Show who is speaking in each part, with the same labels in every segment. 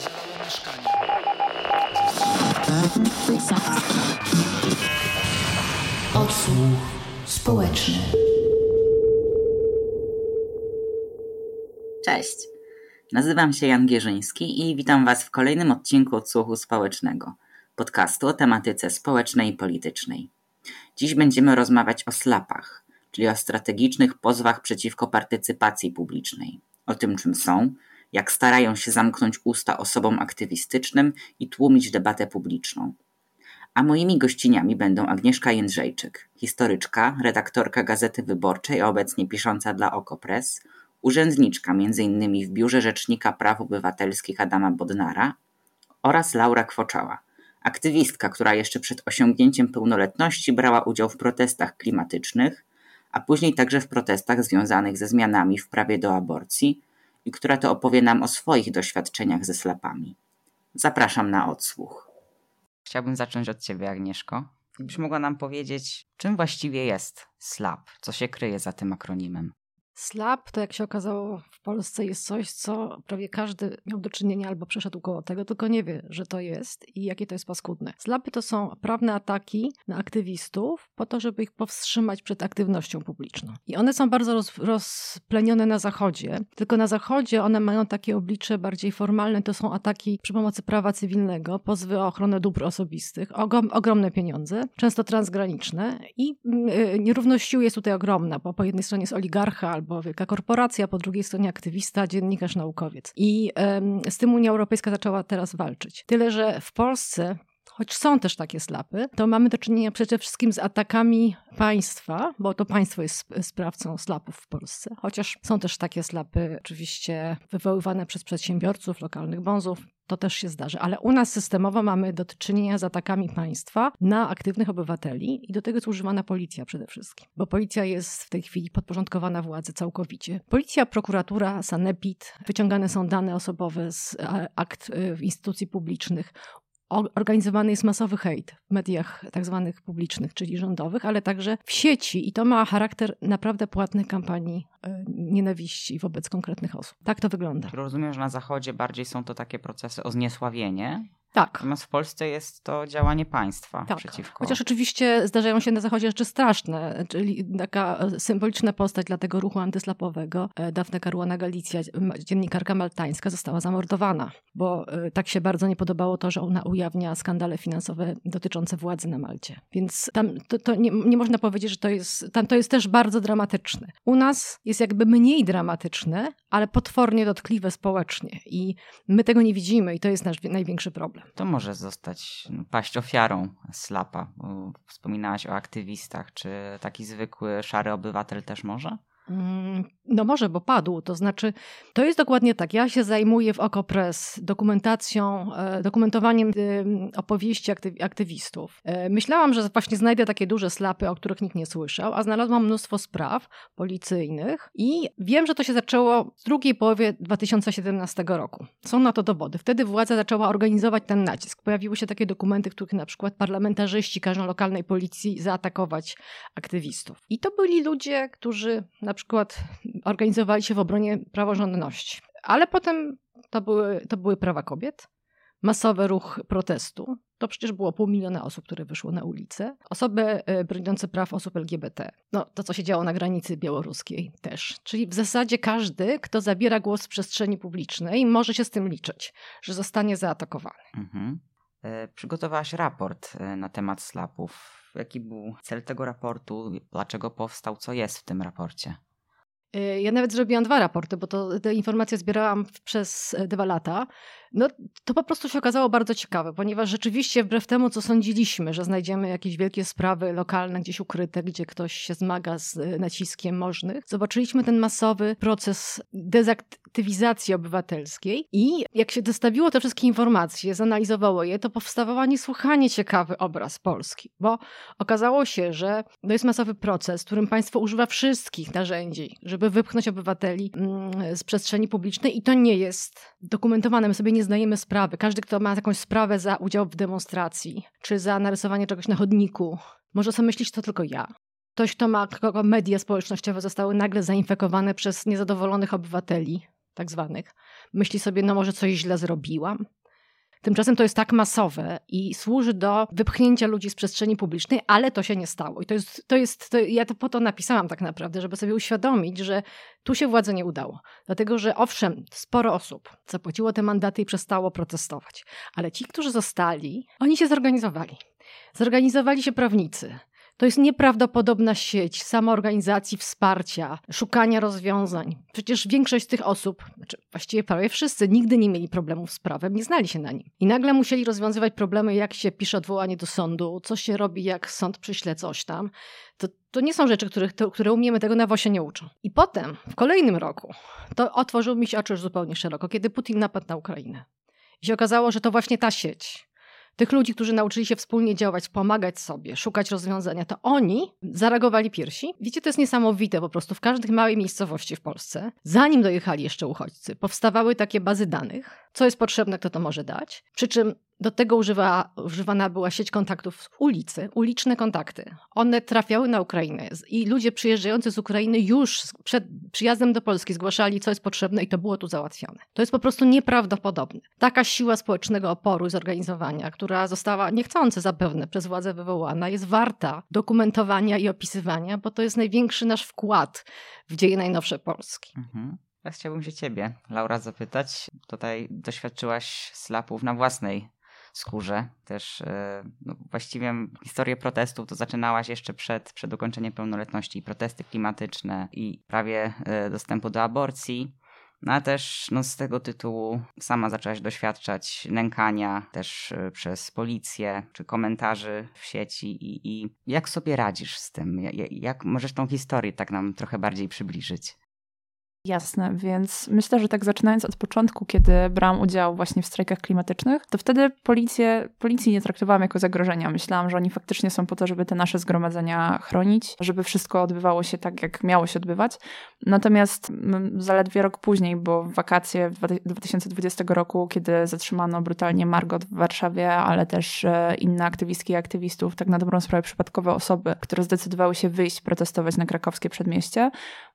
Speaker 1: zalało mieszkania.
Speaker 2: Odsłuch społeczny.
Speaker 3: Cześć. Nazywam się Jan Gierzyński i witam Was w kolejnym odcinku Odsłuchu Społecznego, podcastu o tematyce społecznej i politycznej. Dziś będziemy rozmawiać o slapach, czyli o strategicznych pozwach przeciwko partycypacji publicznej, o tym czym są, jak starają się zamknąć usta osobom aktywistycznym i tłumić debatę publiczną. A moimi gościniami będą Agnieszka Jędrzejczyk, historyczka, redaktorka Gazety Wyborczej, a obecnie pisząca dla Okopres, urzędniczka m.in. w Biurze Rzecznika Praw Obywatelskich Adama Bodnara oraz Laura Kwoczała, aktywistka, która jeszcze przed osiągnięciem pełnoletności brała udział w protestach klimatycznych, a później także w protestach związanych ze zmianami w prawie do aborcji i która to opowie nam o swoich doświadczeniach ze slapami. Zapraszam na odsłuch. Chciałbym zacząć od Ciebie, Agnieszko. Gdybyś mogła nam powiedzieć, czym właściwie jest SLAP? Co się kryje za tym akronimem?
Speaker 4: Slap, to jak się okazało w Polsce, jest coś, co prawie każdy miał do czynienia albo przeszedł koło tego, tylko nie wie, że to jest i jakie to jest paskudne. Slapy to są prawne ataki na aktywistów po to, żeby ich powstrzymać przed aktywnością publiczną. I one są bardzo roz, rozplenione na Zachodzie, tylko na Zachodzie one mają takie oblicze bardziej formalne, to są ataki przy pomocy prawa cywilnego, pozwy o ochronę dóbr osobistych, ogrom, ogromne pieniądze, często transgraniczne i yy, nierówność sił jest tutaj ogromna, bo po jednej stronie jest oligarcha albo albo wielka korporacja, po drugiej stronie aktywista, dziennikarz, naukowiec. I z tym Unia Europejska zaczęła teraz walczyć. Tyle, że w Polsce choć są też takie slapy, to mamy do czynienia przede wszystkim z atakami państwa, bo to państwo jest sprawcą slapów w Polsce. Chociaż są też takie slapy oczywiście wywoływane przez przedsiębiorców, lokalnych bonzów, to też się zdarzy, ale u nas systemowo mamy do czynienia z atakami państwa na aktywnych obywateli i do tego jest używana policja przede wszystkim, bo policja jest w tej chwili podporządkowana władzy całkowicie. Policja, prokuratura, sanepid, wyciągane są dane osobowe z akt y, instytucji publicznych, organizowany jest masowy hejt w mediach tak zwanych publicznych, czyli rządowych, ale także w sieci i to ma charakter naprawdę płatnych kampanii e, nienawiści wobec konkretnych osób. Tak to wygląda.
Speaker 3: Rozumiem, że na Zachodzie bardziej są to takie procesy o zniesławienie,
Speaker 4: tak.
Speaker 3: Natomiast w Polsce jest to działanie państwa
Speaker 4: tak.
Speaker 3: przeciwko.
Speaker 4: Chociaż oczywiście zdarzają się na Zachodzie rzeczy straszne, czyli taka symboliczna postać dla tego ruchu antyslapowego, e, Dafne Caruana Galicja, dziennikarka maltańska, została zamordowana, bo e, tak się bardzo nie podobało to, że ona ujawnia skandale finansowe dotyczące władzy na Malcie. Więc tam to, to nie, nie, można powiedzieć, że to jest, tam to jest też bardzo dramatyczne. U nas jest jakby mniej dramatyczne, ale potwornie dotkliwe społecznie i my tego nie widzimy i to jest nasz największy problem problem.
Speaker 3: To może zostać, no, paść ofiarą slapa. Wspominałaś o aktywistach. Czy taki zwykły, szary obywatel też może?
Speaker 4: Mm, no może, bo padł. To znaczy, to jest dokładnie tak. Ja się zajmuję w Okopres dokumentacją, e, dokumentowaniem opowieści aktywistów. E, myślałam, że właśnie znajdę takie duże slapy, o których nikt nie słyszał, a znalazłam mnóstwo spraw policyjnych i wiem, że to się zaczęło w drugiej połowie 2017 roku. Są na to dowody. Wtedy władza zaczęła organizować ten nacisk. Pojawiły się takie dokumenty, w których na przykład parlamentarzyści każą lokalnej policji zaatakować aktywistów. I to byli ludzie, którzy na przykład organizowali się w obronie praworządności. Ale potem to były, to były prawa kobiet, masowy ruch protestu. To przecież było pół miliona osób, które wyszło na ulicę. Osoby e, broniące praw osób LGBT. No, to co się działo na granicy białoruskiej też. Czyli w zasadzie każdy, kto zabiera głos w przestrzeni publicznej, może się z tym liczyć, że zostanie zaatakowany. Mhm.
Speaker 3: E, przygotowałaś raport e, na temat slapów. Jaki był cel tego raportu? Dlaczego powstał? Co jest w tym raporcie?
Speaker 4: Ja nawet zrobiłam dwa raporty, bo to, te informacje zbierałam przez e, dwa lata. No, to po prostu się okazało bardzo ciekawe, ponieważ rzeczywiście wbrew temu, co sądziliśmy, że znajdziemy jakieś wielkie sprawy lokalne, gdzieś ukryte, gdzie ktoś się zmaga z e, naciskiem możnych, zobaczyliśmy ten masowy proces dezaktywizacji obywatelskiej i jak się dostawiło te wszystkie informacje, zanalizowało je, to powstawał niesłychanie ciekawy obraz Polski, bo okazało się, że to jest masowy proces, którym państwo używa wszystkich narzędzi, żeby wypchnąć obywateli mm, z przestrzeni publicznej i to nie jest dokumentowane. My sobie nie zdajemy sprawy. Każdy, kto ma jakąś sprawę za udział w demonstracji, czy za narysowanie czegoś na chodniku, może sobie myśleć, to tylko ja. Ktoś, kto ma, kogo media społecznościowe zostały nagle zainfekowane przez niezadowolonych obywateli. tak zwanych, myśli sobie, no może coś źle zrobiłam, Tymczasem to jest tak masowe i służy do wypchnięcia ludzi z przestrzeni publicznej, ale to się nie stało. I to jest, to jest to, ja to po to napisałam tak naprawdę, żeby sobie uświadomić, że tu się władze nie udało. Dlatego, że owszem, sporo osób zapłaciło te mandaty i przestało protestować, ale ci, którzy zostali, oni się zorganizowali. Zorganizowali się prawnicy, to jest nieprawdopodobna sieć samoorganizacji, wsparcia, szukania rozwiązań. Przecież większość z tych osób, znaczy właściwie prawie wszyscy, nigdy nie mieli problemów z prawem, nie znali się na nim. I nagle musieli rozwiązywać problemy, jak się pisze odwołanie do sądu, co się robi, jak sąd przyśle coś tam. To, to nie są rzeczy, których, to, które umiemy, tego na WOSie nie uczą. I potem, w kolejnym roku, to otworzył mi się oczy już zupełnie szeroko, kiedy Putin napadł na Ukrainę. I się okazało, że to właśnie ta sieć tych ludzi, którzy nauczyli się wspólnie działać, pomagać sobie, szukać rozwiązania, to oni zareagowali pierwsi. Wiecie, to jest niesamowite po prostu. W każdej małej miejscowości w Polsce, zanim dojechali jeszcze uchodźcy, powstawały takie bazy danych, co jest potrzebne, kto to może dać. Przy czym do tego używa, używana była sieć kontaktów z ulicy, uliczne kontakty. One trafiały na Ukrainę i ludzie przyjeżdżający z Ukrainy już przed przyjazdem do Polski zgłaszali, co jest potrzebne i to było tu załatwione. To jest po prostu nieprawdopodobne. Taka siła społecznego oporu i zorganizowania, która została niechcący zapewne przez władze wywołana, jest warta dokumentowania i opisywania, bo to jest największy nasz wkład w dzieje najnowsze Polski.
Speaker 3: Mhm. Ja chciałbym się ciebie, Laura, zapytać. Tutaj doświadczyłaś slapów na własnej skórze. Też e, no, właściwie historię protestów to zaczynałaś jeszcze przed, przed ukończeniem pełnoletności. Protesty klimatyczne i prawie e, dostępu do aborcji. No a też no, z tego tytułu sama zaczęłaś doświadczać nękania też e, przez policję, czy komentarzy w sieci i, i jak sobie radzisz z tym? Jak, jak możesz tą historię tak nam trochę bardziej przybliżyć?
Speaker 1: Jasne, więc myślę, że tak zaczynając od początku, kiedy brałam udział właśnie w strajkach klimatycznych, to wtedy policję, policji nie traktowałam jako zagrożenia. Myślałam, że oni faktycznie są po to, żeby te nasze zgromadzenia chronić, żeby wszystko odbywało się tak, jak miało się odbywać. Natomiast zaledwie rok później, bo w wakacje 2020 roku, kiedy zatrzymano brutalnie Margot w Warszawie, ale też e, inne aktywistki i aktywistów, tak na dobrą sprawę przypadkowe osoby, które zdecydowały się wyjść protestować na krakowskie przedmieście,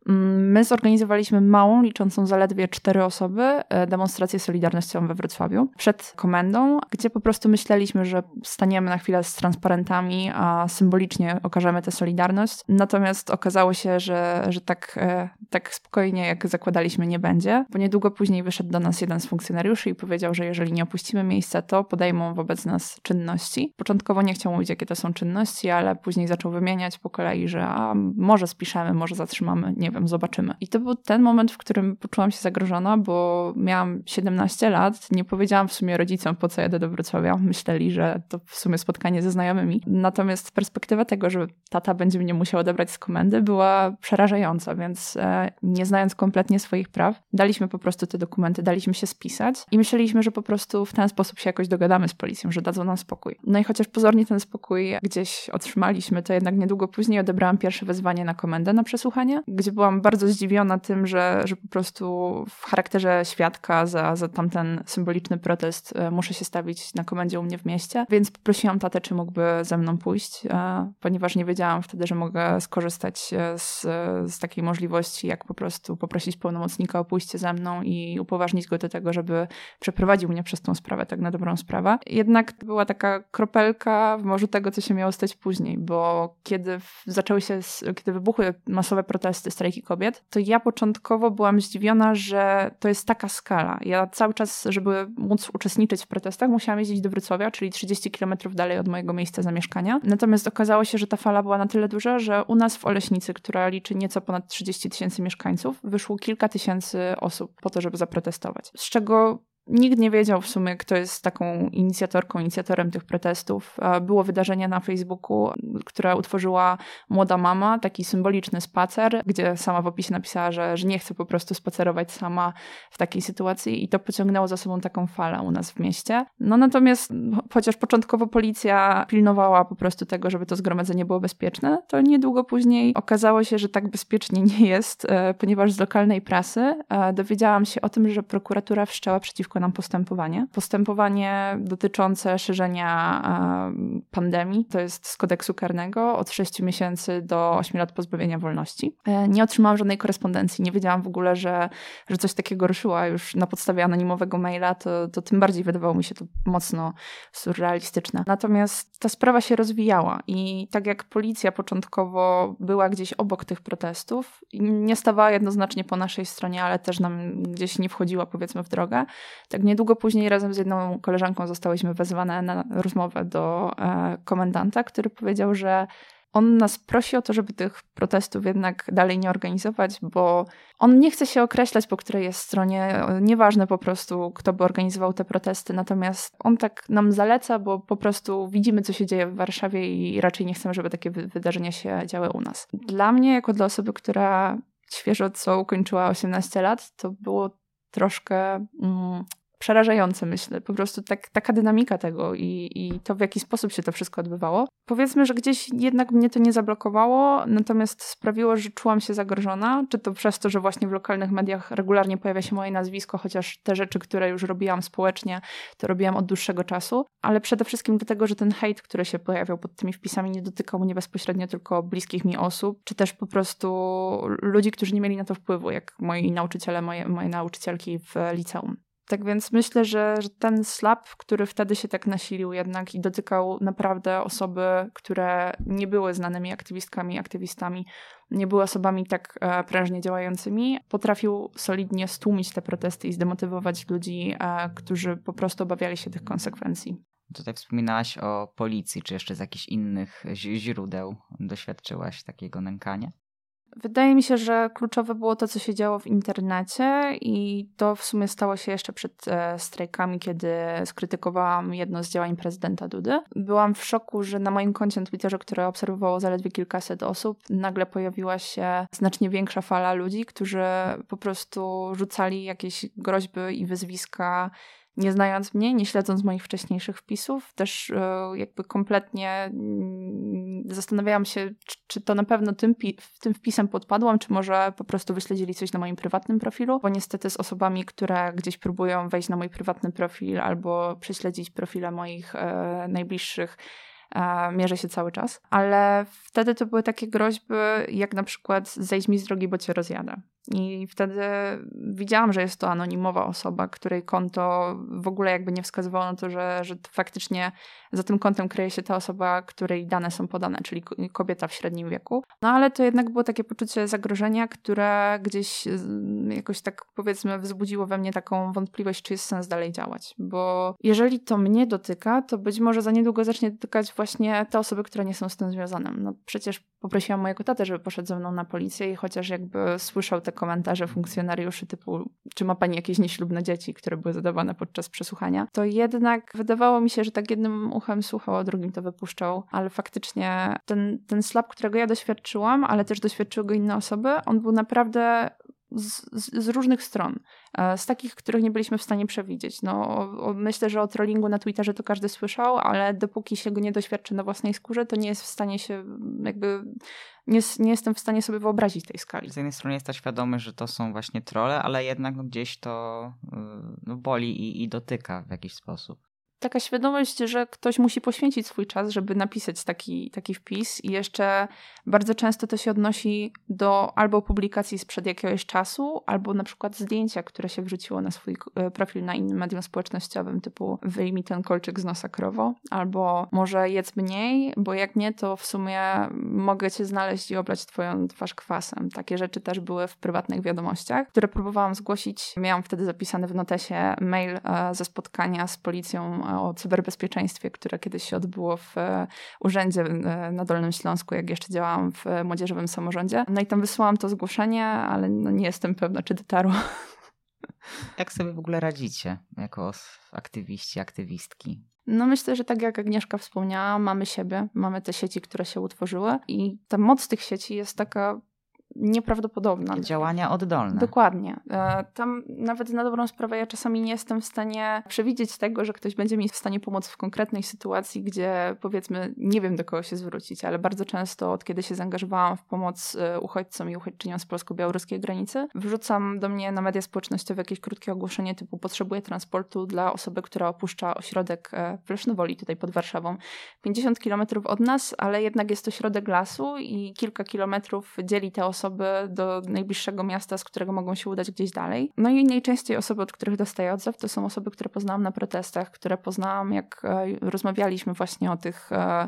Speaker 1: my zorganizowaliśmy małą, liczącą zaledwie cztery osoby, e, demonstrację solidarnościową we Wrocławiu przed komendą, gdzie po prostu myśleliśmy, że staniemy na chwilę z transparentami, a symbolicznie okażemy tę solidarność. Natomiast okazało się, że, że tak, e, tak spokojnie, jak zakładaliśmy, nie będzie, bo niedługo później wyszedł do nas jeden z funkcjonariuszy i powiedział, że jeżeli nie opuścimy miejsca, to podejmą wobec nas czynności. Początkowo nie chciał mówić, jakie to są czynności, ale później zaczął wymieniać po kolei, że a, może spiszemy, może zatrzymamy, nie wiem, zobaczymy. I to był ten moment, w którym poczułam się zagrożona, bo miałam 17 lat, nie powiedziałam w sumie rodzicom, po co jadę do Wrocławia. Myśleli, że to w sumie spotkanie ze znajomymi. Natomiast perspektywa tego, że tata będzie mnie musiał odebrać z komendy, była przerażająca, więc e, nie znając kompletnie swoich praw, daliśmy po prostu te dokumenty, daliśmy się spisać i myśleliśmy, że po prostu w ten sposób się jakoś dogadamy z policją, że dadzą nam spokój. No i chociaż pozornie ten spokój gdzieś otrzymaliśmy, to jednak niedługo później odebrałam pierwsze wezwanie na komendę na przesłuchanie, gdzie byłam bardzo zdziwiona tym, że, że po prostu w charakterze świadka za, za tamten symboliczny protest e, muszę się stawić na komendzie u mnie w mieście, więc poprosiłam tatę, czy mógłby ze mną pójść, e, ponieważ nie wiedziałam wtedy, że mogę skorzystać e, z, z takiej możliwości, jak po prostu poprosić pełnomocnika o pójście ze mną i upoważnić go do tego, żeby przeprowadził mnie przez tą sprawę, tak na dobrą sprawę. Jednak była taka kropelka w morzu tego, co się miało stać później, bo kiedy zaczęły się, kiedy wybuchły masowe protesty, strajki kobiet, to ja początkowo byłam zdziwiona, że to jest taka skala. Ja cały czas, żeby móc uczestniczyć w protestach, musiałam jeździć do Wrocławia, czyli 30 km dalej od mojego miejsca zamieszkania. Natomiast okazało się, że ta fala była na tyle duża, że u nas w Oleśnicy, która liczy nieco ponad 30 tysięcy mieszkańców, wyszło kilka tysięcy osób po to, żeby zaprotestować. Z czego Nikt nie wiedział w sumie, kto jest taką inicjatorką, inicjatorem tych protestów. Było wydarzenie na Facebooku, które utworzyła młoda mama, taki symboliczny spacer, gdzie sama w opisie napisała, że, że nie chce po prostu spacerować sama w takiej sytuacji i to pociągnęło za sobą taką falę u nas w mieście. No natomiast chociaż początkowo policja pilnowała po prostu tego, żeby to zgromadzenie było bezpieczne, to niedługo później okazało się, że tak bezpiecznie nie jest, e, ponieważ z lokalnej prasy e, dowiedziałam się o tym, że prokuratura wszczęła przeciwko uciekło nam postępowanie. Postępowanie dotyczące szerzenia e, pandemii, to jest z kodeksu karnego od 6 miesięcy do 8 lat pozbawienia wolności. E, nie otrzymałam żadnej korespondencji, nie wiedziałam w ogóle, że, że coś takiego ruszyło, a już na podstawie anonimowego maila to, to tym bardziej wydawało mi się to mocno surrealistyczne. Natomiast ta sprawa się rozwijała i tak jak policja początkowo była gdzieś obok tych protestów, nie stawała jednoznacznie po naszej stronie, ale też nam gdzieś nie wchodziła powiedzmy w drogę, tak niedługo później razem z jedną koleżanką zostałyśmy wezwane na rozmowę do e, komendanta, który powiedział, że on nas prosi o to, żeby tych protestów jednak dalej nie organizować, bo on nie chce się określać, po której jest stronie. Nieważne po prostu, kto by organizował te protesty, natomiast on tak nam zaleca, bo po prostu widzimy, co się dzieje w Warszawie i raczej nie chcemy, żeby takie wydarzenia się działy u nas. Dla mnie, jako dla osoby, która świeżo co ukończyła 18 lat, to było troszkę. Mm, przerażające, myślę. Po prostu tak, taka dynamika tego i, i to, w jaki sposób się to wszystko odbywało. Powiedzmy, że gdzieś jednak mnie to nie zablokowało, natomiast sprawiło, że czułam się zagrożona, czy to przez to, że właśnie w lokalnych mediach regularnie pojawia się moje nazwisko, chociaż te rzeczy, które już robiłam społecznie, to robiłam od dłuższego czasu, ale przede wszystkim dlatego, że ten hejt, który się pojawiał pod tymi wpisami, nie dotykał mnie bezpośrednio tylko bliskich mi osób, czy też po prostu ludzi, którzy nie mieli na to wpływu, jak moi nauczyciele, moje, moje nauczycielki w liceum. Tak więc myślę, że, że, ten slap, który wtedy się tak nasilił jednak i dotykał naprawdę osoby, które nie były znanymi aktywistkami, aktywistami, nie były osobami tak e, prężnie działającymi, potrafił solidnie stłumić te protesty i zdemotywować ludzi, e, którzy po prostu obawiali się tych konsekwencji.
Speaker 3: Tutaj wspominałaś o policji, czy jeszcze z jakichś innych źródeł doświadczyłaś takiego nękania?
Speaker 1: Wydaje mi się, że kluczowe było to, co się działo w internecie, i to w sumie stało się jeszcze przed e, strajkami, kiedy skrytykowałam jedno z działań prezydenta Dudy. Byłam w szoku, że na moim koncie na Twitterze, które obserwowało zaledwie kilkaset osób, nagle pojawiła się znacznie większa fala ludzi, którzy po prostu rzucali jakieś groźby i wyzwiska nie znając mnie, nie śledząc moich wcześniejszych wpisów, też e, jakby kompletnie mm, zastanawiałam się, czy to na pewno tym, tym wpisem podpadłam, czy może po prostu wyśledzili coś na moim prywatnym profilu, bo niestety z osobami, które gdzieś próbują wejść na mój prywatny profil albo prześledzić profile moich e, najbliższych, mierzę się cały czas. Ale wtedy to były takie groźby, jak na przykład zejdź mi z drogi, bo cię rozjadę. I wtedy widziałam, że jest to anonimowa osoba, której konto w ogóle jakby nie wskazywało na to, że, że faktycznie za tym kontem kryje się ta osoba, której dane są podane, czyli kobieta w średnim wieku. No ale to jednak było takie poczucie zagrożenia, które gdzieś jakoś tak powiedzmy wzbudziło we mnie taką wątpliwość, czy jest sens dalej działać. Bo jeżeli to mnie dotyka, to być może za niedługo zacznie dotykać właśnie te osoby, które nie są z tym związane. No przecież poprosiłam mojego tatę, żeby poszedł ze mną na policję i chociaż jakby słyszał te komentarze funkcjonariuszy typu, czy ma pani jakieś nieślubne dzieci, które były zadawane podczas przesłuchania, to jednak wydawało mi się, że tak jednym uchem słuchał, a drugim to wypuszczał, ale faktycznie ten, ten slap, którego ja doświadczyłam, ale też doświadczyły go inne osoby, on był naprawdę z, z, różnych stron. E, z takich, których nie byliśmy w stanie przewidzieć. No, myślę, że o trollingu na Twitterze to każdy słyszał, ale dopóki się go nie doświadczy na własnej skórze, to nie jest w stanie się jakby. Nie, nie jestem w stanie sobie wyobrazić tej skali.
Speaker 3: Z jednej strony jest świadomy, że to są właśnie trole, ale jednak no, gdzieś to yy, no, boli i, i dotyka w jakiś sposób
Speaker 1: taka świadomość, że ktoś musi poświęcić swój czas, żeby napisać taki, taki wpis i jeszcze bardzo często to się odnosi do albo publikacji sprzed jakiegoś czasu, albo na przykład zdjęcia, które się wrzuciło na swój e, profil na innym medium społecznościowym, typu wyjmij ten kolczyk z nosa krowo, albo może jedz mniej, bo jak nie, to w sumie mogę cię znaleźć i oblać twoją twarz kwasem. Takie rzeczy też były w prywatnych wiadomościach, które próbowałam zgłosić. Miałam wtedy zapisany w notesie mail e, ze spotkania z policją o cyberbezpieczeństwie, które kiedyś się odbyło w e, urzędzie e, na Dolnym Śląsku, jak jeszcze działałam w młodzieżowym samorządzie. No i tam wysłałam to zgłoszenie, ale no nie jestem pewna, czy dotarło.
Speaker 3: Jak sobie w ogóle radzicie jako aktywiści, aktywistki?
Speaker 1: No myślę, że tak jak Agnieszka wspomniała, mamy siebie, mamy te sieci, które się utworzyły i ta moc tych sieci jest taka nieprawdopodobna.
Speaker 3: Działania oddolne.
Speaker 1: Dokładnie. E, tam nawet na dobrą sprawę ja czasami nie jestem w stanie przewidzieć tego, że ktoś będzie mi w stanie pomóc w konkretnej sytuacji, gdzie powiedzmy nie wiem do kogo się zwrócić, ale bardzo często od kiedy się zaangażowałam w pomoc e, uchodźcom i uchodźczyniom z polsko-białoruskiej granicy, wrzucam do mnie na media społecznościowe jakieś krótkie ogłoszenie typu potrzebuję transportu dla osoby, która opuszcza ośrodek e, w Lesznowoli tutaj pod Warszawą. 50 kilometrów od nas, ale jednak jest to środek lasu i kilka kilometrów dzieli te osoby do najbliższego miasta, z którego mogą się udać gdzieś dalej. No i najczęściej osoby, od których dostaję odzew, to są osoby, które poznałam na protestach, które poznałam, jak e, rozmawialiśmy właśnie o tych e,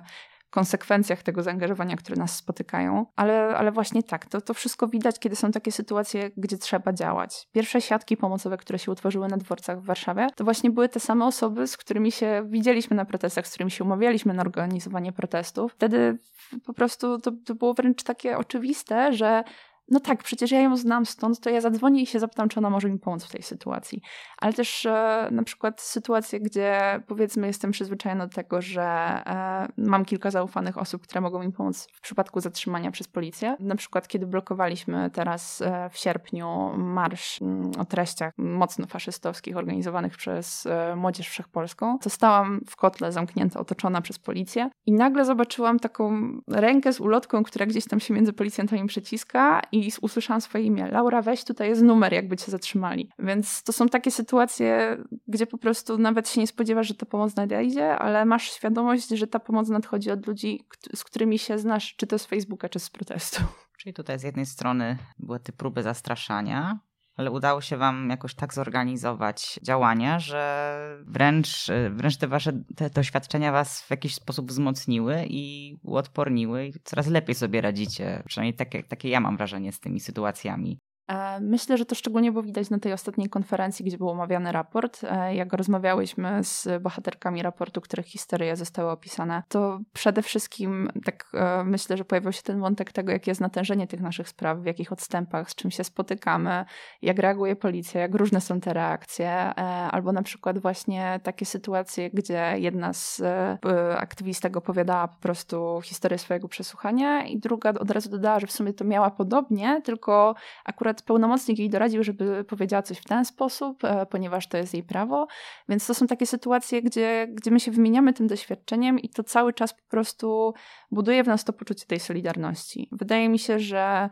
Speaker 1: konsekwencjach tego zaangażowania, które nas spotykają. Ale, ale właśnie tak, to, to wszystko widać, kiedy są takie sytuacje, gdzie trzeba działać. Pierwsze siatki pomocowe, które się utworzyły na dworcach w Warszawie, to właśnie były te same osoby, z którymi się widzieliśmy na protestach, z którymi się umawialiśmy na organizowanie protestów. Wtedy po prostu to, to było wręcz takie oczywiste, że no tak, przecież ja ją znam stąd, to ja zadzwonię i się zapytam, czy ona może mi pomóc w tej sytuacji. Ale też e, na przykład sytuacje, gdzie powiedzmy jestem przyzwyczajona do tego, że e, mam kilka zaufanych osób, które mogą mi pomóc w przypadku zatrzymania przez policję. Na przykład kiedy blokowaliśmy teraz e, w sierpniu marsz m, mm, o treściach mocno faszystowskich organizowanych przez e, Młodzież Wszechpolską, to stałam w kotle zamknięta, otoczona przez policję i nagle zobaczyłam taką rękę z ulotką, która gdzieś tam się między policjantami przeciska i usłyszałam swoje imię. Laura, weź tutaj jest numer, jakby cię zatrzymali. Więc to są takie sytuacje, gdzie po prostu nawet się nie spodziewasz, że ta pomoc nadejdzie, ale masz świadomość, że ta pomoc nadchodzi od ludzi, z którymi się znasz, czy to z Facebooka, czy z protestu.
Speaker 3: Czyli tutaj z jednej strony były te próby zastraszania, ale udało się wam jakoś tak zorganizować działania, że wręcz, wręcz te wasze te doświadczenia was w jakiś sposób wzmocniły i uodporniły i coraz lepiej sobie radzicie. Przynajmniej takie, takie ja mam wrażenie z tymi sytuacjami.
Speaker 1: E, myślę, że to szczególnie było widać na tej ostatniej konferencji, gdzie był omawiany raport. E, jak rozmawiałyśmy z bohaterkami raportu, których historie zostały opisane, to przede wszystkim tak e, myślę, że pojawił się ten wątek tego, jakie jest natężenie tych naszych spraw, w jakich odstępach, z czym się spotykamy, jak reaguje policja, jak różne są te reakcje, albo na przykład właśnie takie sytuacje, gdzie jedna z aktywistek opowiadała po prostu historię swojego przesłuchania i druga od razu dodała, że w sumie to miała podobnie, tylko akurat pełnomocnik jej doradził, żeby powiedziała coś w ten sposób, e, ponieważ to jest jej prawo. Więc to są takie sytuacje, gdzie, gdzie my się wymieniamy tym doświadczeniem i to cały czas po prostu buduje w nas to poczucie tej solidarności. Wydaje mi się, że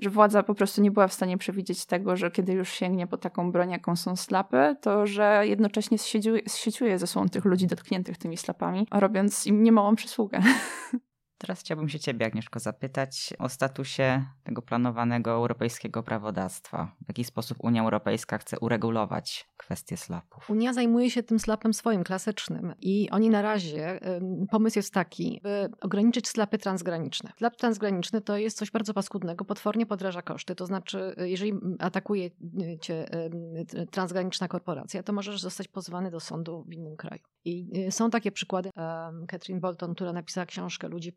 Speaker 1: że władza po prostu nie była w stanie przewidzieć tego, że kiedy już sięgnie po taką broń, jaką są slapy, to że jednocześnie zsieciuje ze sobą tych ludzi dotkniętych tymi slapami, robiąc im niemałą przysługę.
Speaker 3: Teraz chciałbym się Ciebie, Agnieszko, zapytać o statusie tego planowanego europejskiego prawodawstwa. W jaki sposób Unia Europejska chce uregulować kwestie slapów?
Speaker 4: Unia zajmuje się tym slapem swoim, klasycznym. I oni na razie, pomysł jest taki, by ograniczyć slapy transgraniczne. Slap transgraniczny to jest coś bardzo paskudnego, potwornie podraża koszty. To znaczy, jeżeli atakuje Cię transgraniczna korporacja, to możesz zostać pozwany do sądu w innym kraju. I y, są takie przykłady. Catherine Bolton, która napisała książkę Ludzi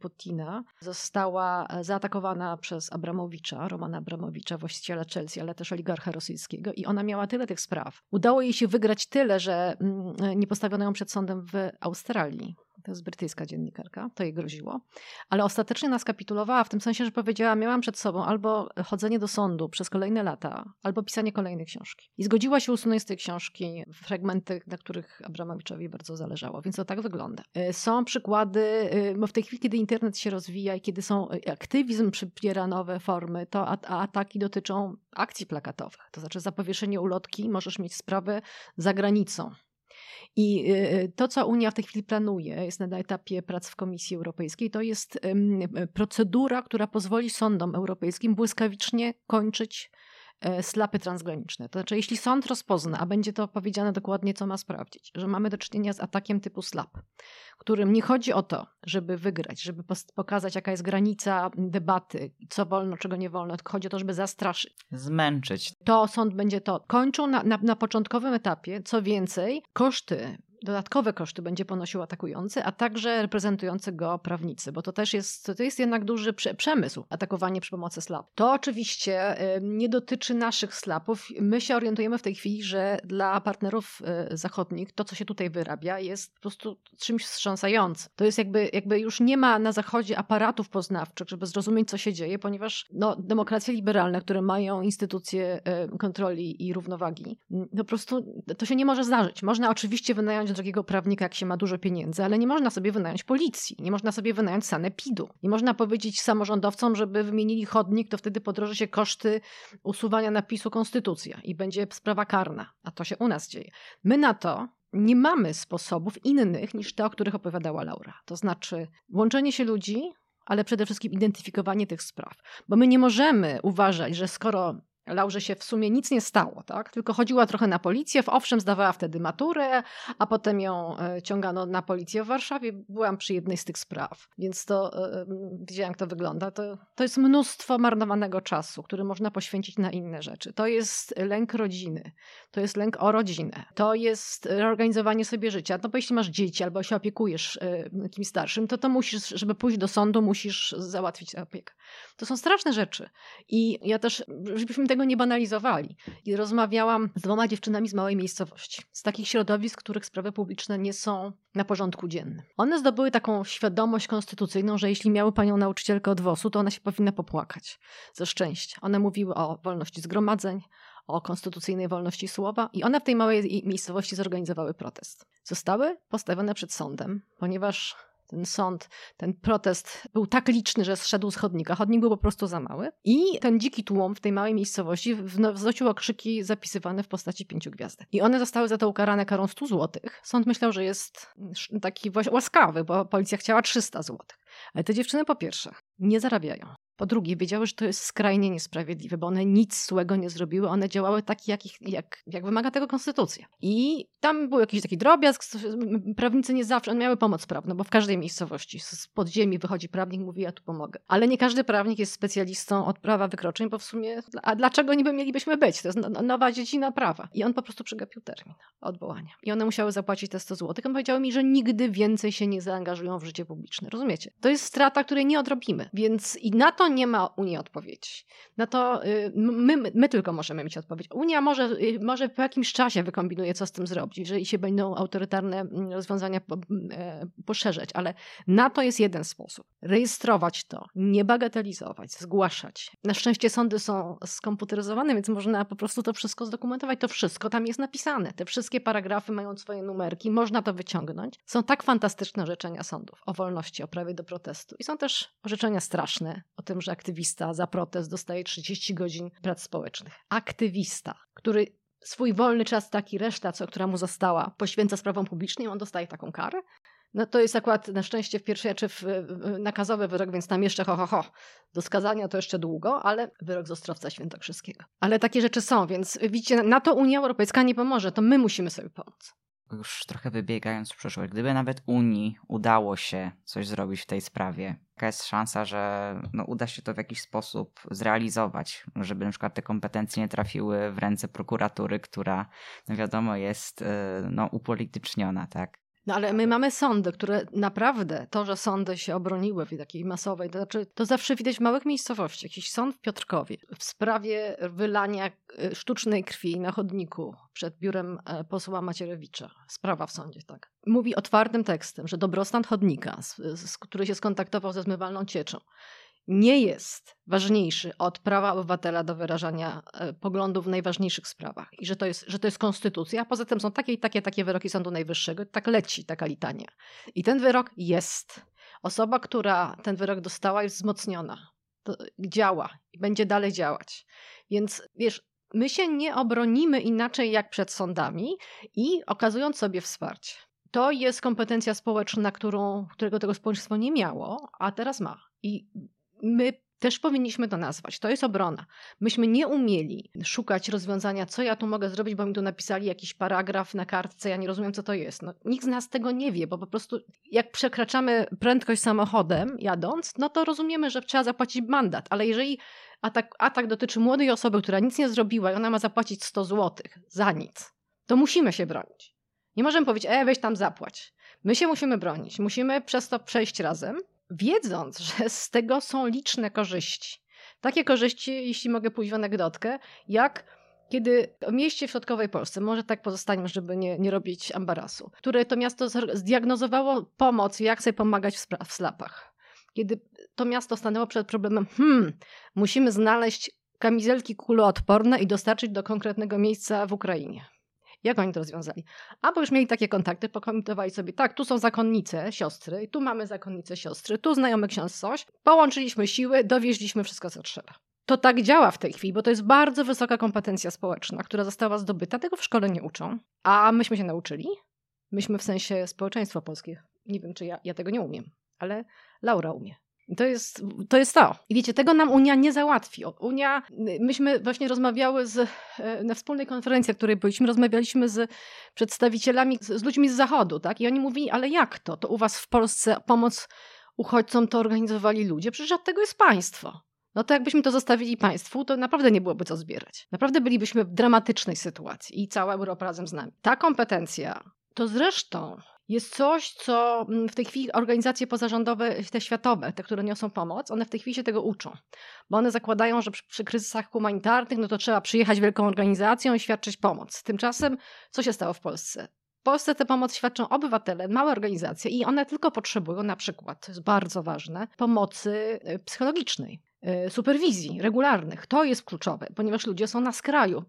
Speaker 4: Została e, zaatakowana przez Abramowicza, Romana Abramowicza, właściciela Chelsea, ale też oligarcha rosyjskiego. I ona miała tyle tych spraw. Udało jej się wygrać tyle, że mm, e, nie postawiono ją przed sądem w Australii to jest brytyjska dziennikarka, to jej groziło, ale ostatecznie nas kapitulowała w tym sensie, że powiedziała, miałam przed sobą albo chodzenie do sądu przez kolejne lata, albo pisanie kolejnej książki. I zgodziła się usunąć z tej książki fragmenty, na których Abramowiczowi bardzo zależało, więc to tak wygląda. Y, są przykłady, y, bo w tej chwili, kiedy internet się rozwija i kiedy są y, aktywizm przybiera nowe formy, to ataki dotyczą akcji plakatowych, to znaczy za powieszenie ulotki możesz mieć sprawę za granicą. I y, y, to, co Unia w tej chwili planuje, jest na etapie prac w Komisji Europejskiej, to jest procedura, która pozwoli sądom europejskim błyskawicznie kończyć slapy transgraniczne. To znaczy, jeśli sąd rozpozna, a będzie to powiedziane dokładnie, co ma sprawdzić, że mamy do czynienia z atakiem typu slap, którym nie chodzi o to, żeby wygrać, żeby pokazać, jaka jest granica debaty, co wolno, czego nie wolno, tylko chodzi o to, żeby zastraszyć.
Speaker 3: Zmęczyć.
Speaker 4: To sąd będzie to kończył na, na, na początkowym etapie. Co więcej, koszty dodatkowe koszty będzie ponosił atakujący, a także reprezentujący go prawnicy, bo to też jest, to jest jednak duży przemysł, atakowanie przy pomocy slap. To oczywiście nie dotyczy naszych slapów. My się orientujemy w tej chwili, że dla partnerów e, zachodnich to, co się tutaj wyrabia, jest po prostu czymś wstrząsającym. To jest jakby, jakby już nie ma na zachodzie aparatów poznawczych, żeby zrozumieć, co się dzieje, ponieważ no, demokracje liberalne, które mają instytucje kontroli i równowagi, no po prostu to się nie może zdarzyć. Można oczywiście wynająć drogiego prawnika, jak się ma dużo pieniędzy, ale nie można sobie wynająć policji, nie można sobie wynająć sanepidu. Nie można powiedzieć samorządowcom, żeby wymienili chodnik, to wtedy podroży się koszty usuwania napisu konstytucja i będzie sprawa karna. A to się u nas dzieje. My na to nie mamy sposobów innych niż te, o których opowiadała Laura. To znaczy łączenie się ludzi, ale przede wszystkim identyfikowanie tych spraw. Bo my nie możemy uważać, że skoro Laurze się w sumie nic nie stało, tak? tylko chodziła trochę na policję. Owszem, zdawała wtedy maturę, a potem ją e, ciągano na policję w Warszawie. Byłam przy jednej z tych spraw, więc to e, widziałam, jak to wygląda. To, to jest mnóstwo marnowanego czasu, który można poświęcić na inne rzeczy. To jest lęk rodziny, to jest lęk o rodzinę, to jest reorganizowanie sobie życia. No bo jeśli masz dzieci albo się opiekujesz e, kimś starszym, to to musisz, żeby pójść do sądu, musisz załatwić opiekę. To są straszne rzeczy. I ja też, żebyśmy tego nie banalizowali. I rozmawiałam z dwoma dziewczynami z małej miejscowości, z takich środowisk, których sprawy publiczne nie są na porządku dziennym. One zdobyły taką świadomość konstytucyjną, że jeśli miały panią nauczycielkę od WOS-u, to ona się powinna popłakać ze szczęścia. One mówiły o wolności zgromadzeń, o konstytucyjnej wolności słowa i one w tej małej miejscowości zorganizowały protest. Zostały postawione przed sądem, ponieważ ten sąd, ten protest był tak liczny, że zszedł z chodnika. Chodnik był po prostu za mały. I ten dziki tłum w tej małej miejscowości wznosił okrzyki zapisywane w postaci pięciu gwiazdek. I one zostały za to ukarane karą 100 złotych. Sąd myślał, że jest taki łaskawy, bo policja chciała 300 złotych. Ale te dziewczyny po pierwsze nie zarabiają. Po drugie, wiedziały, że to jest skrajnie niesprawiedliwe, bo one nic złego nie zrobiły, one działały tak, jak, jak, jak wymaga tego konstytucja. I tam był jakiś taki drobiazg, prawnicy nie zawsze, one miały pomoc prawną, bo w każdej miejscowości z podziemi wychodzi prawnik, mówi, ja tu pomogę. Ale nie każdy prawnik jest specjalistą od prawa wykroczeń, bo w sumie, a dlaczego niby mielibyśmy być? To jest no, nowa dziedzina prawa. I on po prostu przegapił termin odwołania. I one musiały zapłacić te 100 zł. On powiedział mi, że nigdy więcej się nie zaangażują w życie publiczne. Rozumiecie? To jest strata, której nie odrobimy. Więc i na to nie ma Unii odpowiedzi. Na to y, my, my tylko możemy mieć odpowiedź. Unia może, y, może po jakimś czasie wykombinuje, co z tym zrobić, jeżeli się będą autorytarne rozwiązania e, poszerzać, ale na to jest jeden sposób. Rejestrować to, nie bagatelizować, zgłaszać. Na szczęście sądy są skomputeryzowane, więc można po prostu to wszystko zdokumentować. To wszystko tam jest napisane. Te wszystkie paragrafy mają swoje numerki, można to wyciągnąć. Są tak fantastyczne orzeczenia sądów o wolności, o prawie do protestu. I są też orzeczenia straszne o tym, że aktywista za protest dostaje 30 godzin prac społecznych. Aktywista, który swój wolny czas, taki reszta, co, która mu została, poświęca sprawom publicznym, on dostaje taką karę. No to jest akurat na szczęście w pierwszej czy w, nakazowy wyrok, więc tam jeszcze ho, ho, ho. Do skazania to jeszcze długo, ale wyrok z Ostrowca Świętokrzyskiego. Ale takie rzeczy są, więc widzicie, na to Unia Europejska nie pomoże, to my musimy sobie pomóc
Speaker 3: już trochę wybiegając w przyszłość, gdyby nawet Unii udało się coś zrobić w tej sprawie, jaka jest szansa, że no, uda się to w jakiś sposób zrealizować, żeby na przykład te kompetencje nie trafiły w ręce prokuratury, która no wiadomo jest e, no, upolityczniona, tak?
Speaker 4: No ale my mamy sądy, które naprawdę, to, że sądy się obroniły w takiej masowej, to znaczy to zawsze widać w małych miejscowościach. Jakiś sąd w Piotrkowie w sprawie wylania e, sztucznej krwi na chodniku przed biurem e, posła Macierewicza. Sprawa w sądzie, tak. Mówi otwartym tekstem, że dobrostan chodnika, z, z, który się skontaktował ze zmywalną cieczą, nie jest ważniejszy od prawa obywatela do wyrażania e, poglądów w najważniejszych sprawach i że to jest, że to jest konstytucja, poza tym są takie i takie, takie wyroki Sądu Najwyższego, tak leci taka litania. I ten wyrok jest. Osoba, która ten wyrok dostała jest wzmocniona. Działa i będzie dalej działać. Więc wiesz, my się nie obronimy inaczej jak przed sądami i okazując sobie wsparcie. To jest kompetencja społeczna, którą, którego tego społeczeństwo nie miało, a teraz ma. I my też powinniśmy to nazwać. To jest obrona. Myśmy nie umieli szukać rozwiązania, co ja tu mogę zrobić, bo mi tu napisali jakiś paragraf na kartce, ja nie rozumiem, co to jest. No, nikt z nas tego nie wie, bo po prostu jak przekraczamy prędkość samochodem jadąc, no to rozumiemy, że trzeba zapłacić mandat, ale jeżeli atak, atak dotyczy młodej osoby, która nic nie zrobiła i ona ma zapłacić 100 zł za nic, to musimy się bronić. Nie możemy powiedzieć, e, weź tam zapłać. My się musimy bronić, musimy przez to przejść razem, wiedząc, że z tego są liczne korzyści. Takie korzyści, jeśli mogę pójść w anegdotkę, jak kiedy mieście w środkowej Polsce, może tak pozostaniemy, żeby nie, nie robić ambarasu, które to miasto zdiagnozowało pomoc, jak sobie pomagać w, w slapach. Kiedy to miasto stanęło przed problemem, hmm, musimy znaleźć kamizelki kuloodporne i dostarczyć do konkretnego miejsca w Ukrainie. Jak oni to rozwiązali? Albo już mieli takie kontakty, pokomitowali sobie, tak, tu są zakonnice, siostry, tu mamy zakonnice, siostry, tu znajomy ksiądz coś. Połączyliśmy siły, dowieźliśmy wszystko, co trzeba. To tak działa w tej chwili, bo to jest bardzo wysoka kompetencja społeczna, która została zdobyta. Tego w szkole nie uczą. A myśmy się nauczyli. Myśmy w sensie społeczeństwa polskie. Nie wiem, czy ja, ja tego nie umiem, ale Laura umie. To jest, to jest to. I wiecie, tego nam Unia nie załatwi. Unia, myśmy właśnie rozmawiały z, e, na wspólnej konferencji, na której byliśmy, rozmawialiśmy z przedstawicielami, z ludźmi z Zachodu, tak? I oni mówili, ale jak to? To u was w Polsce pomoc uchodźcom to organizowali ludzie? Przecież od tego jest państwo. No to jakbyśmy to zostawili państwu, to naprawdę nie byłoby co zbierać. Naprawdę bylibyśmy w dramatycznej sytuacji i cała Europa razem z nami. Ta kompetencja to zresztą jest coś, co mm, w tej chwili organizacje pozarządowe, te światowe, te, które niosą pomoc, one w tej chwili się tego uczą. Bo one zakładają, że przy, przy kryzysach humanitarnych, no to trzeba przyjechać wielką organizacją i świadczyć pomoc. Tymczasem, co się stało w Polsce? W Polsce tę pomoc świadczą obywatele, małe organizacje i one tylko potrzebują na przykład, to jest bardzo ważne, pomocy y, psychologicznej. E, superwizji regularnych. To jest kluczowe, ponieważ ludzie są na skraju.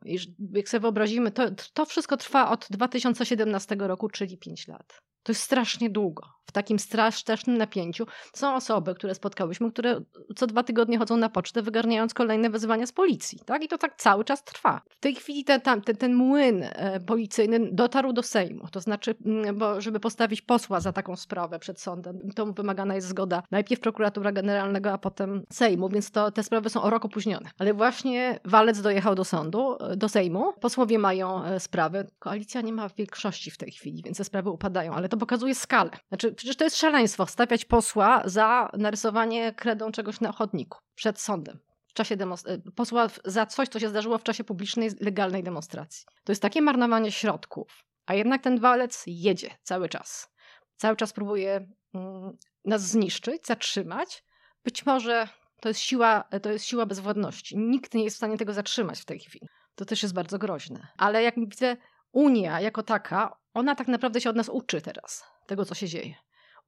Speaker 4: Jak sobie wyobrazimy, to, to wszystko trwa od 2017 roku, czyli 5 lat. To jest strasznie długo. W takim strasznym napięciu są osoby, które spotkałyśmy, które co dwa tygodnie chodzą na pocztę, wygarniając kolejne wezwania z policji. Tak? I to tak cały czas trwa. W tej chwili ten, ten, ten młyn e, policyjny dotarł do Sejmu. To znaczy, mm, bo żeby postawić posła za taką sprawę przed sądem, to wymagana jest zgoda najpierw prokuratura generalnego, a potem Sejmu, więc to te sprawy są o rok opóźnione. Ale właśnie Walec dojechał do sądu, e, do Sejmu. Posłowie mają e, sprawy. Koalicja nie ma większości w tej chwili, więc te sprawy upadają, ale to pokazuje skalę. Znaczy, przecież to jest szaleństwo stawiać posła za narysowanie kredą czegoś na chodniku przed sądem. W czasie demonst- posła za coś, co się zdarzyło w czasie publicznej, legalnej demonstracji. To jest takie marnowanie środków. A jednak ten walec jedzie cały czas. Cały czas próbuje mm, nas zniszczyć, zatrzymać. Być może to jest, siła, to jest siła bezwładności. Nikt nie jest w stanie tego zatrzymać w tej chwili. To też jest bardzo groźne. Ale jak widzę, Unia jako taka, ona tak naprawdę się od nas uczy teraz, tego co się dzieje.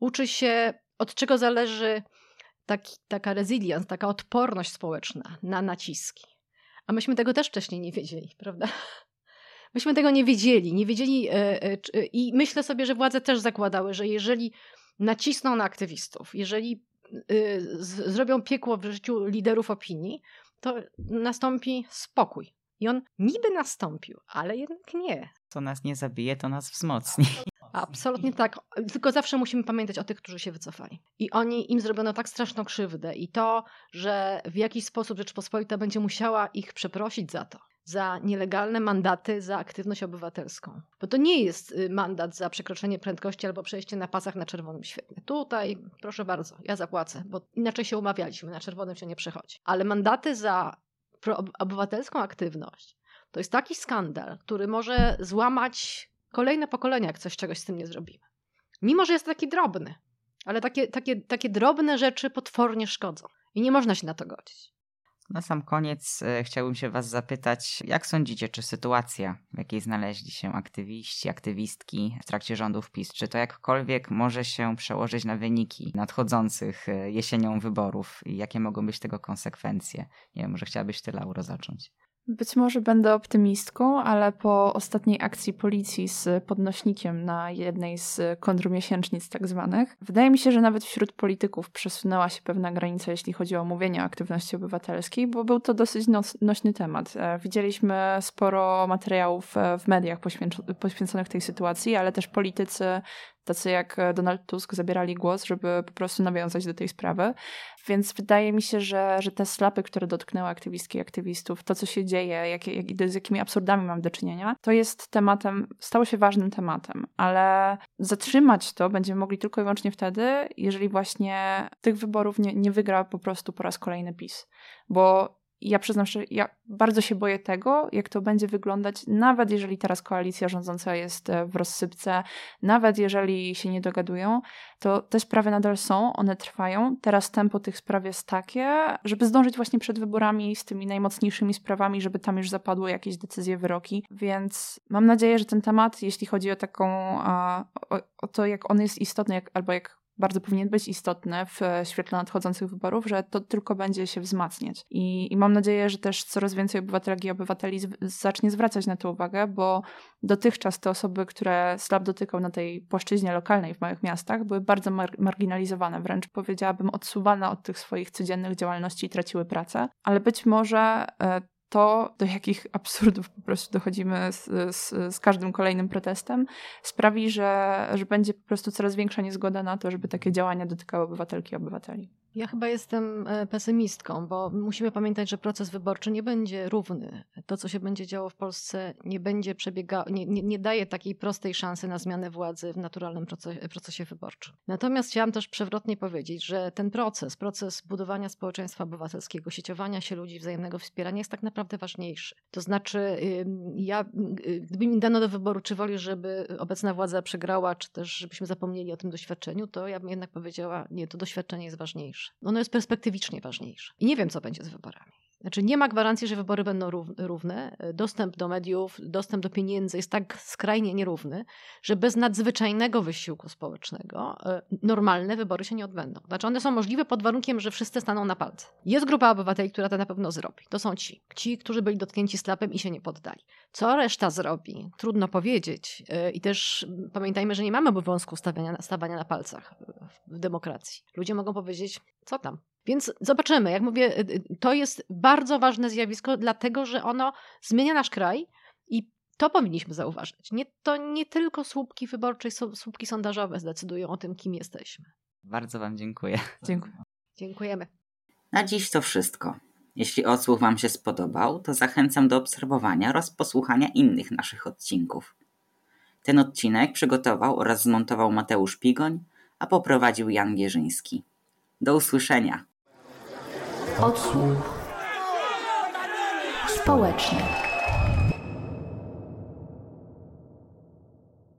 Speaker 4: Uczy się, od czego zależy taki, taka resilience, taka odporność społeczna na naciski. A myśmy tego też wcześniej nie wiedzieli, prawda? Myśmy tego nie wiedzieli, nie wiedzieli e, e, i myślę sobie, że władze też zakładały, że jeżeli nacisną na aktywistów, jeżeli e, zrobią piekło w życiu liderów opinii, to nastąpi spokój. I on niby nastąpił, ale jednak nie.
Speaker 3: Co nas nie zabije, to nas wzmocni.
Speaker 4: Absolutnie tak. Tylko zawsze musimy pamiętać o tych, którzy się wycofali. I oni, im zrobiono tak straszną krzywdę i to, że w jakiś sposób Rzeczpospolita będzie musiała ich przeprosić za to. Za nielegalne mandaty za aktywność obywatelską. Bo to nie jest y, mandat za przekroczenie prędkości albo przejście na pasach na czerwonym świetle. Tutaj, proszę bardzo, ja zapłacę, bo inaczej się umawialiśmy, na czerwonym się nie przechodzi. Ale mandaty za obywatelską aktywność to jest taki skandal, który może złamać kolejne pokolenia, jak coś czegoś z tym nie zrobimy. Mimo, że jest taki drobny, ale takie, takie, takie drobne rzeczy potwornie szkodzą i nie można się na to godzić.
Speaker 3: Na sam koniec e, chciałbym się Was zapytać, jak sądzicie, czy sytuacja, w jakiej znaleźli się aktywiści, aktywistki w trakcie rządów PiS, czy to jakkolwiek może się przełożyć na wyniki nadchodzących e, jesienią wyborów i jakie mogą być tego konsekwencje? Nie wiem, może chciałabyś Ty, Lauro, zacząć.
Speaker 1: Być może będę optymistką, ale po ostatniej akcji policji z podnośnikiem na jednej z kontrmiesięcznic tak zwanych, wydaje mi się, że nawet wśród polityków przesunęła się pewna granica, jeśli chodzi o mówienie o aktywności obywatelskiej, bo był to dosyć nośny temat. E, widzieliśmy sporo materiałów e, w mediach poświęconych tej sytuacji, ale też politycy tacy jak e, Donald Tusk zabierali głos, żeby po prostu nawiązać do tej sprawy. Więc wydaje mi się, że, że te slapy, które dotknęły aktywistki i aktywistów, to co się dzieje, jak, jak, z jakimi absurdami mam do czynienia, to jest tematem, stało się ważnym tematem, ale zatrzymać to będziemy mogli tylko i wyłącznie wtedy, jeżeli właśnie tych wyborów nie, nie wygra po prostu po raz kolejny PiS. Bo ja przyznam że ja bardzo się boję tego, jak to będzie wyglądać, nawet jeżeli teraz koalicja rządząca jest e, w rozsypce, nawet jeżeli się nie dogadują, to te sprawy nadal są, one trwają. Teraz tempo tych spraw jest takie, żeby zdążyć właśnie przed wyborami z tymi najmocniejszymi sprawami, żeby tam już zapadły jakieś decyzje, wyroki. Więc mam nadzieję, że ten temat, jeśli chodzi o taką, o, o to, jak on jest istotny, jak, albo jak bardzo powinien być istotny w świetle nadchodzących wyborów, że to tylko będzie się wzmacniać. I, I, mam nadzieję, że też coraz więcej obywatelek i obywateli zacznie zwracać na to uwagę, bo dotychczas te osoby, które slab dotykał na tej płaszczyźnie lokalnej w małych miastach, były bardzo mar marginalizowane, wręcz powiedziałabym odsuwane od tych swoich codziennych działalności i traciły pracę. Ale być może e, to, do jakich absurdów po prostu dochodzimy z, z, z, każdym kolejnym protestem, sprawi, że, że będzie po prostu coraz większa niezgoda na to, żeby takie działania dotykały obywatelki i obywateli.
Speaker 4: Ja chyba jestem e, pesymistką, bo musimy pamiętać, że proces wyborczy nie będzie równy. To, co się będzie działo w Polsce, nie będzie przebiegało, nie, nie, nie, daje takiej prostej szansy na zmianę władzy w naturalnym procesie, procesie wyborczym. Natomiast chciałam też przewrotnie powiedzieć, że ten proces, proces budowania społeczeństwa obywatelskiego, sieciowania się ludzi, wzajemnego wspierania jest tak naprawdę ważniejszy. To znaczy, ja, gdyby mi dano do wyboru, czy woli, żeby obecna władza przegrała, czy też żebyśmy zapomnieli o tym doświadczeniu, to ja bym jednak powiedziała, nie, to doświadczenie jest ważniejsze ważniejsze. Ono jest perspektywicznie ważniejsze. I nie wiem, co będzie z wyborami. Znaczy, nie ma gwarancji, że wybory będą równe. Dostęp do mediów, dostęp do pieniędzy jest tak skrajnie nierówny, że bez nadzwyczajnego wysiłku społecznego e, normalne wybory się nie odbędą. Znaczy, one są możliwe pod warunkiem, że wszyscy staną na palce. Jest grupa obywateli, która to na pewno zrobi. To są ci. Ci, którzy byli dotknięci slapem i się nie poddali. Co reszta zrobi? Trudno powiedzieć. E, I też pamiętajmy, że nie mamy obowiązku stawiania, stawania na palcach w demokracji. Ludzie mogą powiedzieć, co tam? Więc zobaczymy. Jak mówię, y, y, to jest bardzo ważne zjawisko, dlatego że ono zmienia nasz kraj i to powinniśmy zauważyć. Nie, to nie tylko słupki wyborcze, słupki sondażowe zdecydują o tym, kim jesteśmy.
Speaker 3: Bardzo Wam dziękuję.
Speaker 1: Dziękuję.
Speaker 4: Dziękujemy.
Speaker 3: Na dziś to wszystko. Jeśli odsłuch Wam się spodobał, to zachęcam do obserwowania oraz posłuchania innych naszych odcinków. Ten odcinek przygotował oraz zmontował Mateusz Pigoń, a poprowadził Jan Gierzyński. Do usłyszenia.
Speaker 2: Odsłuch społeczny.